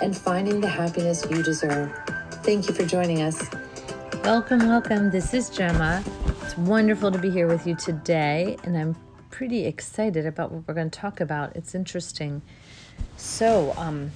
and finding the happiness you deserve. Thank you for joining us. Welcome, welcome. This is Gemma. It's wonderful to be here with you today, and I'm pretty excited about what we're going to talk about. It's interesting. So, um,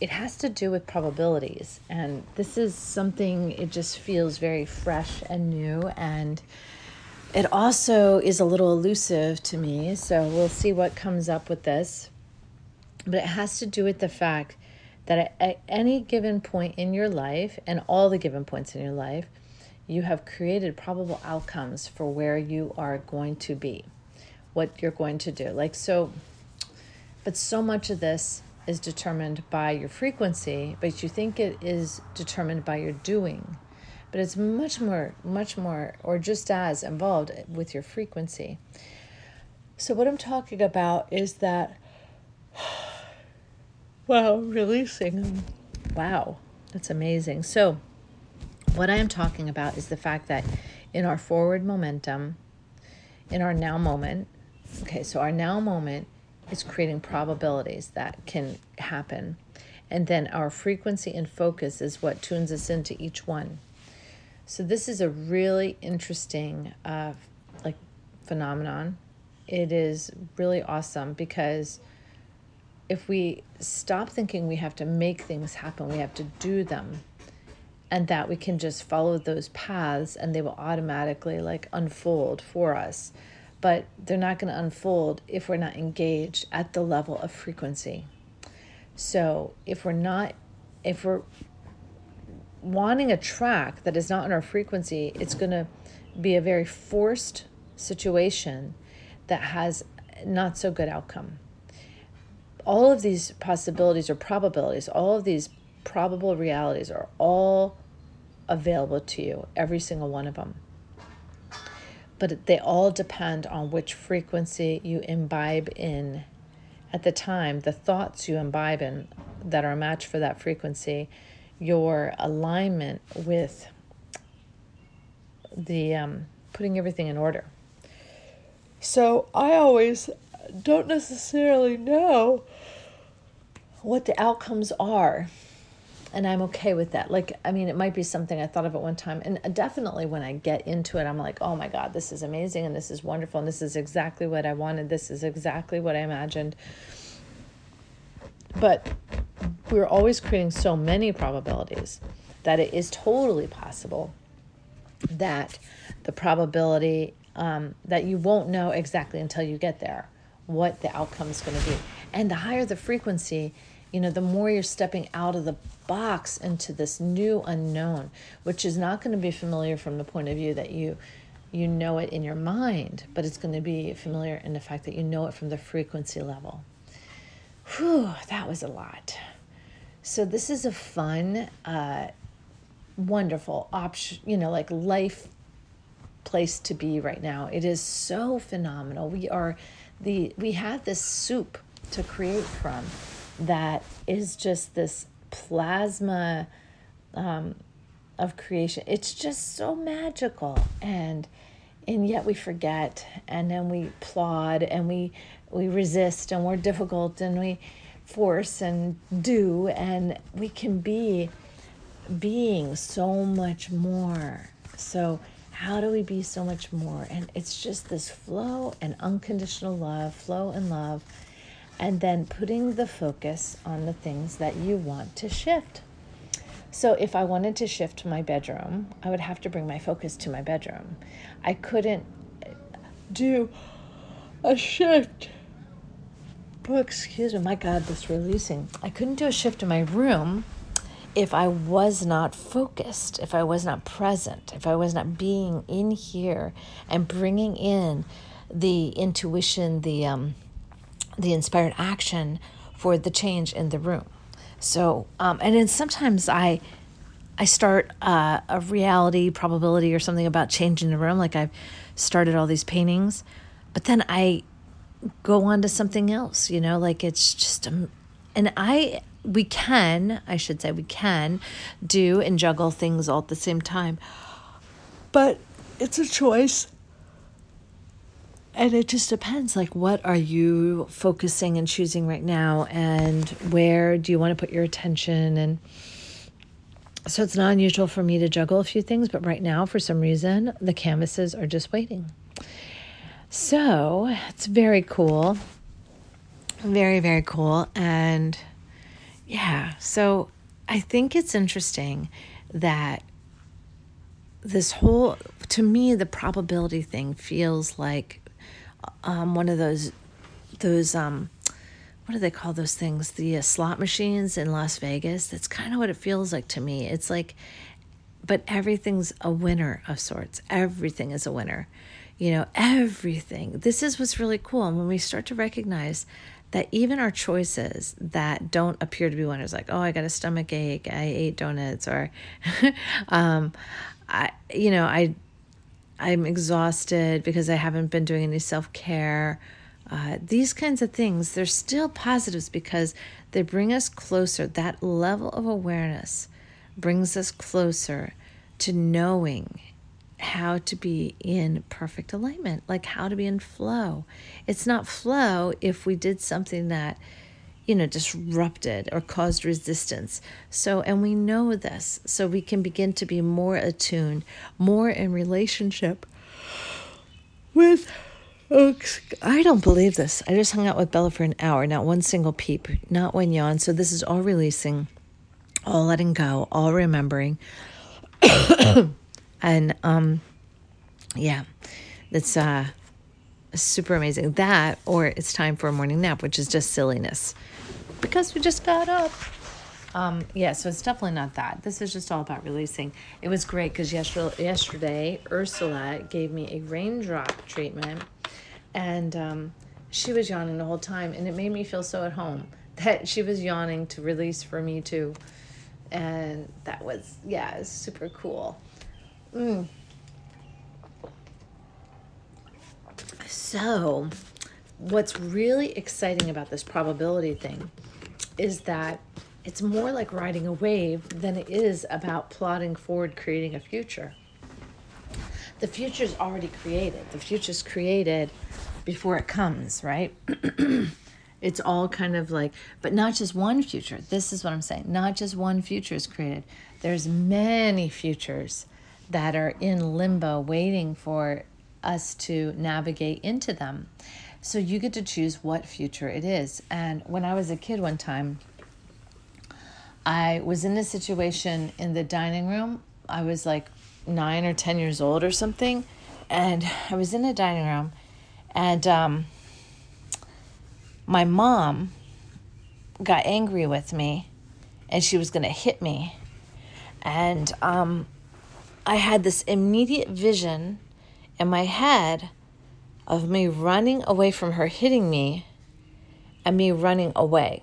it has to do with probabilities, and this is something it just feels very fresh and new, and it also is a little elusive to me. So, we'll see what comes up with this. But it has to do with the fact that at any given point in your life, and all the given points in your life, you have created probable outcomes for where you are going to be, what you're going to do. Like, so, but so much of this is determined by your frequency, but you think it is determined by your doing. But it's much more, much more, or just as involved with your frequency. So, what I'm talking about is that, wow, releasing. Wow, that's amazing. So, what I am talking about is the fact that in our forward momentum, in our now moment, okay, so our now moment is creating probabilities that can happen. And then our frequency and focus is what tunes us into each one. So this is a really interesting uh, like phenomenon. It is really awesome because if we stop thinking we have to make things happen, we have to do them, and that we can just follow those paths and they will automatically like unfold for us. But they're not going to unfold if we're not engaged at the level of frequency. So if we're not if we're wanting a track that is not in our frequency it's going to be a very forced situation that has not so good outcome all of these possibilities or probabilities all of these probable realities are all available to you, every single one of them. But they all depend on which frequency you imbibe in at the time, the thoughts you imbibe in that are a match for that frequency, your alignment with the um, putting everything in order. So I always don't necessarily know what the outcomes are and I'm okay with that. Like, I mean, it might be something I thought of at one time, and definitely when I get into it, I'm like, oh my God, this is amazing, and this is wonderful, and this is exactly what I wanted, this is exactly what I imagined. But we're always creating so many probabilities that it is totally possible that the probability um, that you won't know exactly until you get there what the outcome is going to be. And the higher the frequency, you know, the more you're stepping out of the box into this new unknown, which is not going to be familiar from the point of view that you you know it in your mind, but it's going to be familiar in the fact that you know it from the frequency level. Whew, that was a lot. So this is a fun, uh, wonderful option, you know, like life place to be right now. It is so phenomenal. We are the we have this soup to create from that is just this plasma um, of creation. It's just so magical, and and yet we forget, and then we plod, and we we resist, and we're difficult, and we force and do, and we can be being so much more. So how do we be so much more? And it's just this flow and unconditional love, flow and love and then putting the focus on the things that you want to shift. So, if I wanted to shift my bedroom, I would have to bring my focus to my bedroom. I couldn't do a shift. Oh, excuse me, my God, this releasing. I couldn't do a shift in my room if I was not focused, if I was not present, if I was not being in here and bringing in the intuition, the um, the inspired action for the change in the room. So, um, and then sometimes I, I start uh, a reality probability or something about changing the room. Like I've started all these paintings, but then I go on to something else. You know, like it's just um, and I we can I should say we can do and juggle things all at the same time, but it's a choice. And it just depends like what are you focusing and choosing right now and where do you want to put your attention and so it's not unusual for me to juggle a few things, but right now, for some reason, the canvases are just waiting. So it's very cool. Very, very cool. And yeah, so I think it's interesting that this whole, to me, the probability thing feels like um, one of those, those, um, what do they call those things? The uh, slot machines in Las Vegas. That's kind of what it feels like to me. It's like, but everything's a winner of sorts. Everything is a winner. You know, everything. This is what's really cool. And when we start to recognize that even our choices that don't appear to be winners, like, oh, I got a stomach ache, I ate donuts, or, um, I, you know, I, I'm exhausted because I haven't been doing any self care uh, these kinds of things, they're still positives because they bring us closer. That level of awareness brings us closer to knowing how to be in perfect alignment, like how to be in flow. It's not flow if we did something that, you know, disrupted or caused resistance. So, and we know this, so we can begin to be more attuned, more in relationship with Oh, I don't believe this. I just hung out with Bella for an hour, not one single peep, not one yawn. So this is all releasing, all letting go, all remembering. and um yeah, it's uh super amazing. That or it's time for a morning nap, which is just silliness. Because we just got up. Um, yeah, so it's definitely not that. This is just all about releasing. It was great because yesterday, yesterday, Ursula gave me a raindrop treatment and um, she was yawning the whole time and it made me feel so at home that she was yawning to release for me too and that was yeah it was super cool mm. so what's really exciting about this probability thing is that it's more like riding a wave than it is about plotting forward creating a future the future is already created the future is created before it comes, right? it's all kind of like, but not just one future. This is what I'm saying. Not just one future is created. There's many futures that are in limbo waiting for us to navigate into them. So you get to choose what future it is. And when I was a kid one time, I was in a situation in the dining room. I was like nine or 10 years old or something. And I was in a dining room and um, my mom got angry with me and she was going to hit me. And um, I had this immediate vision in my head of me running away from her hitting me and me running away.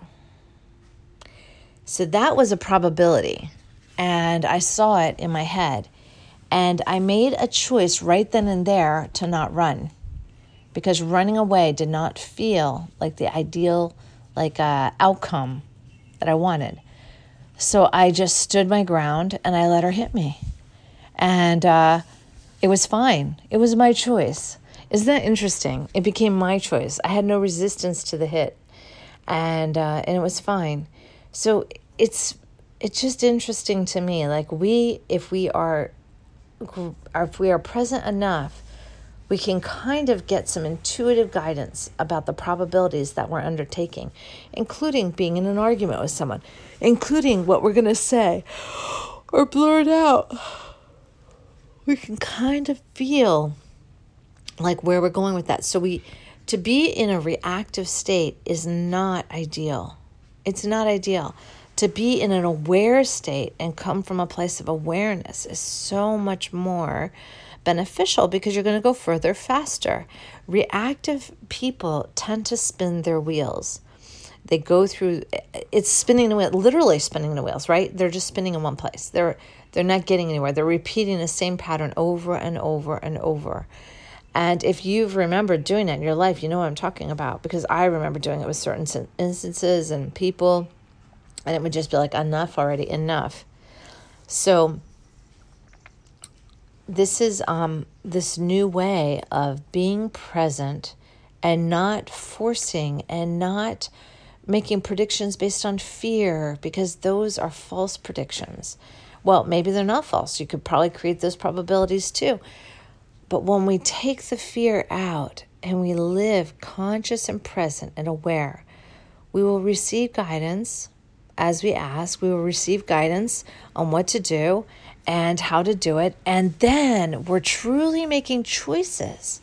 So that was a probability. And I saw it in my head. And I made a choice right then and there to not run because running away did not feel like the ideal like uh, outcome that I wanted. So I just stood my ground and I let her hit me, and uh, it was fine. It was my choice. Isn't that interesting? It became my choice. I had no resistance to the hit, and uh, and it was fine. So it's it's just interesting to me. Like we, if we are, if we are present enough we can kind of get some intuitive guidance about the probabilities that we're undertaking, including being in an argument with someone, including what we're going to say or blurt out. We can kind of feel like where we're going with that. So we to be in a reactive state is not ideal. It's not ideal. To be in an aware state and come from a place of awareness is so much more beneficial because you're going to go further faster. Reactive people tend to spin their wheels. They go through it's spinning the wheel, literally spinning the wheels, right? They're just spinning in one place. They're they're not getting anywhere. They're repeating the same pattern over and over and over. And if you've remembered doing that in your life, you know what I'm talking about because I remember doing it with certain instances and people, and it would just be like, enough already, enough. So, this is um, this new way of being present and not forcing and not making predictions based on fear because those are false predictions. Well, maybe they're not false. You could probably create those probabilities too. But when we take the fear out and we live conscious and present and aware, we will receive guidance as we ask. We will receive guidance on what to do and how to do it. And then we're truly making choices.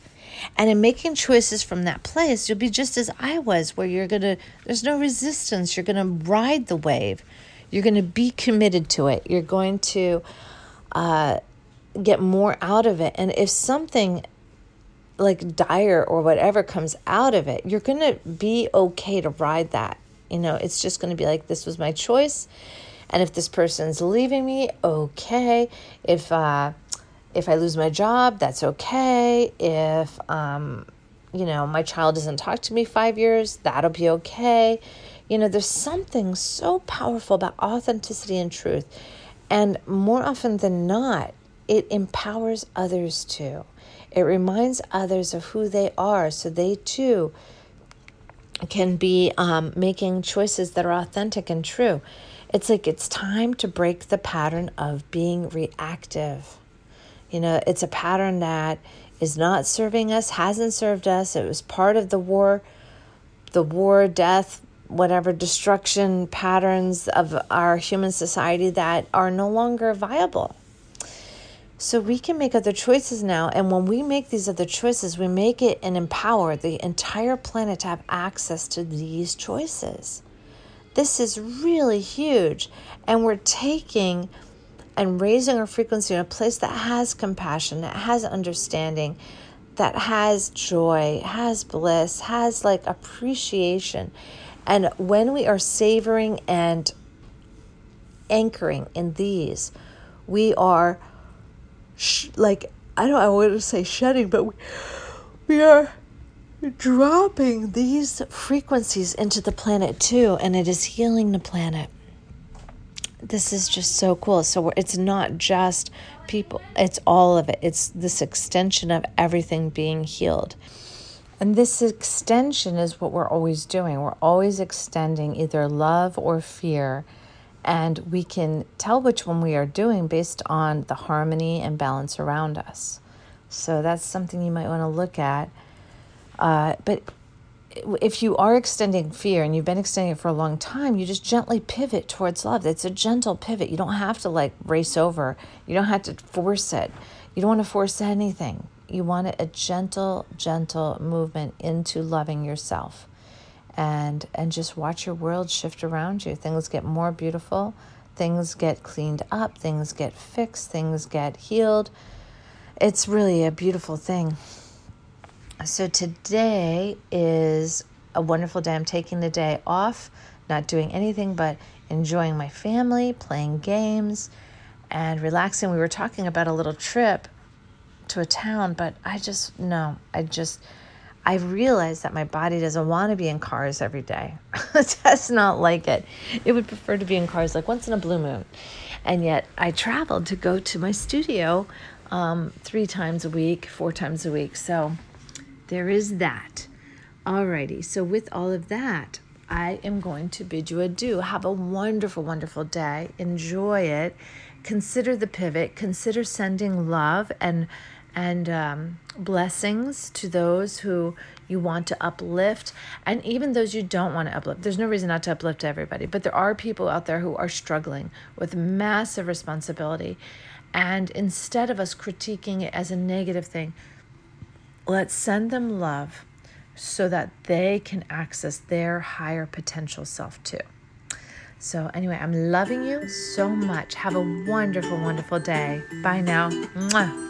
And in making choices from that place, you'll be just as I was, where you're going to, there's no resistance. You're going to ride the wave. You're going to be committed to it. You're going to uh, get more out of it. And if something like dire or whatever comes out of it, you're going to be okay to ride that. You know, it's just going to be like, this was my choice. And if this person's leaving me, okay. If, uh, if I lose my job, that's okay. If, um, you know, my child doesn't talk to me five years, that'll be okay. You know, there's something so powerful about authenticity and truth. And more often than not, it empowers others too. It reminds others of who they are so they too can be um, making choices that are authentic and true. It's like it's time to break the pattern of being reactive. You know, it's a pattern that is not serving us, hasn't served us. It was part of the war, the war, death, whatever destruction patterns of our human society that are no longer viable. So we can make other choices now. And when we make these other choices, we make it and empower the entire planet to have access to these choices. This is really huge. And we're taking and raising our frequency in a place that has compassion, that has understanding, that has joy, has bliss, has like appreciation. And when we are savoring and anchoring in these, we are sh- like I don't I want to say shedding, but we, we are dropping these frequencies into the planet too, and it is healing the planet. This is just so cool. So it's not just people, it's all of it. It's this extension of everything being healed. And this extension is what we're always doing. We're always extending either love or fear and we can tell which one we are doing based on the harmony and balance around us. So that's something you might want to look at. Uh, but if you are extending fear and you've been extending it for a long time, you just gently pivot towards love. It's a gentle pivot. You don't have to like race over, you don't have to force it. You don't want to force anything. You want a gentle, gentle movement into loving yourself and and just watch your world shift around you. Things get more beautiful, things get cleaned up, things get fixed, things get healed. It's really a beautiful thing. So today is a wonderful day. I'm taking the day off, not doing anything but enjoying my family, playing games, and relaxing. We were talking about a little trip to a town, but I just no, I just I realized that my body doesn't want to be in cars every day. it does not like it. It would prefer to be in cars like once in a blue moon. And yet I traveled to go to my studio um, three times a week, four times a week. So there is that. Alrighty. So with all of that, I am going to bid you adieu. Have a wonderful, wonderful day. Enjoy it. Consider the pivot. Consider sending love and and um, blessings to those who you want to uplift and even those you don't want to uplift. There's no reason not to uplift everybody, but there are people out there who are struggling with massive responsibility. And instead of us critiquing it as a negative thing, let's send them love so that they can access their higher potential self too. So, anyway, I'm loving you so much. Have a wonderful, wonderful day. Bye now. Mwah.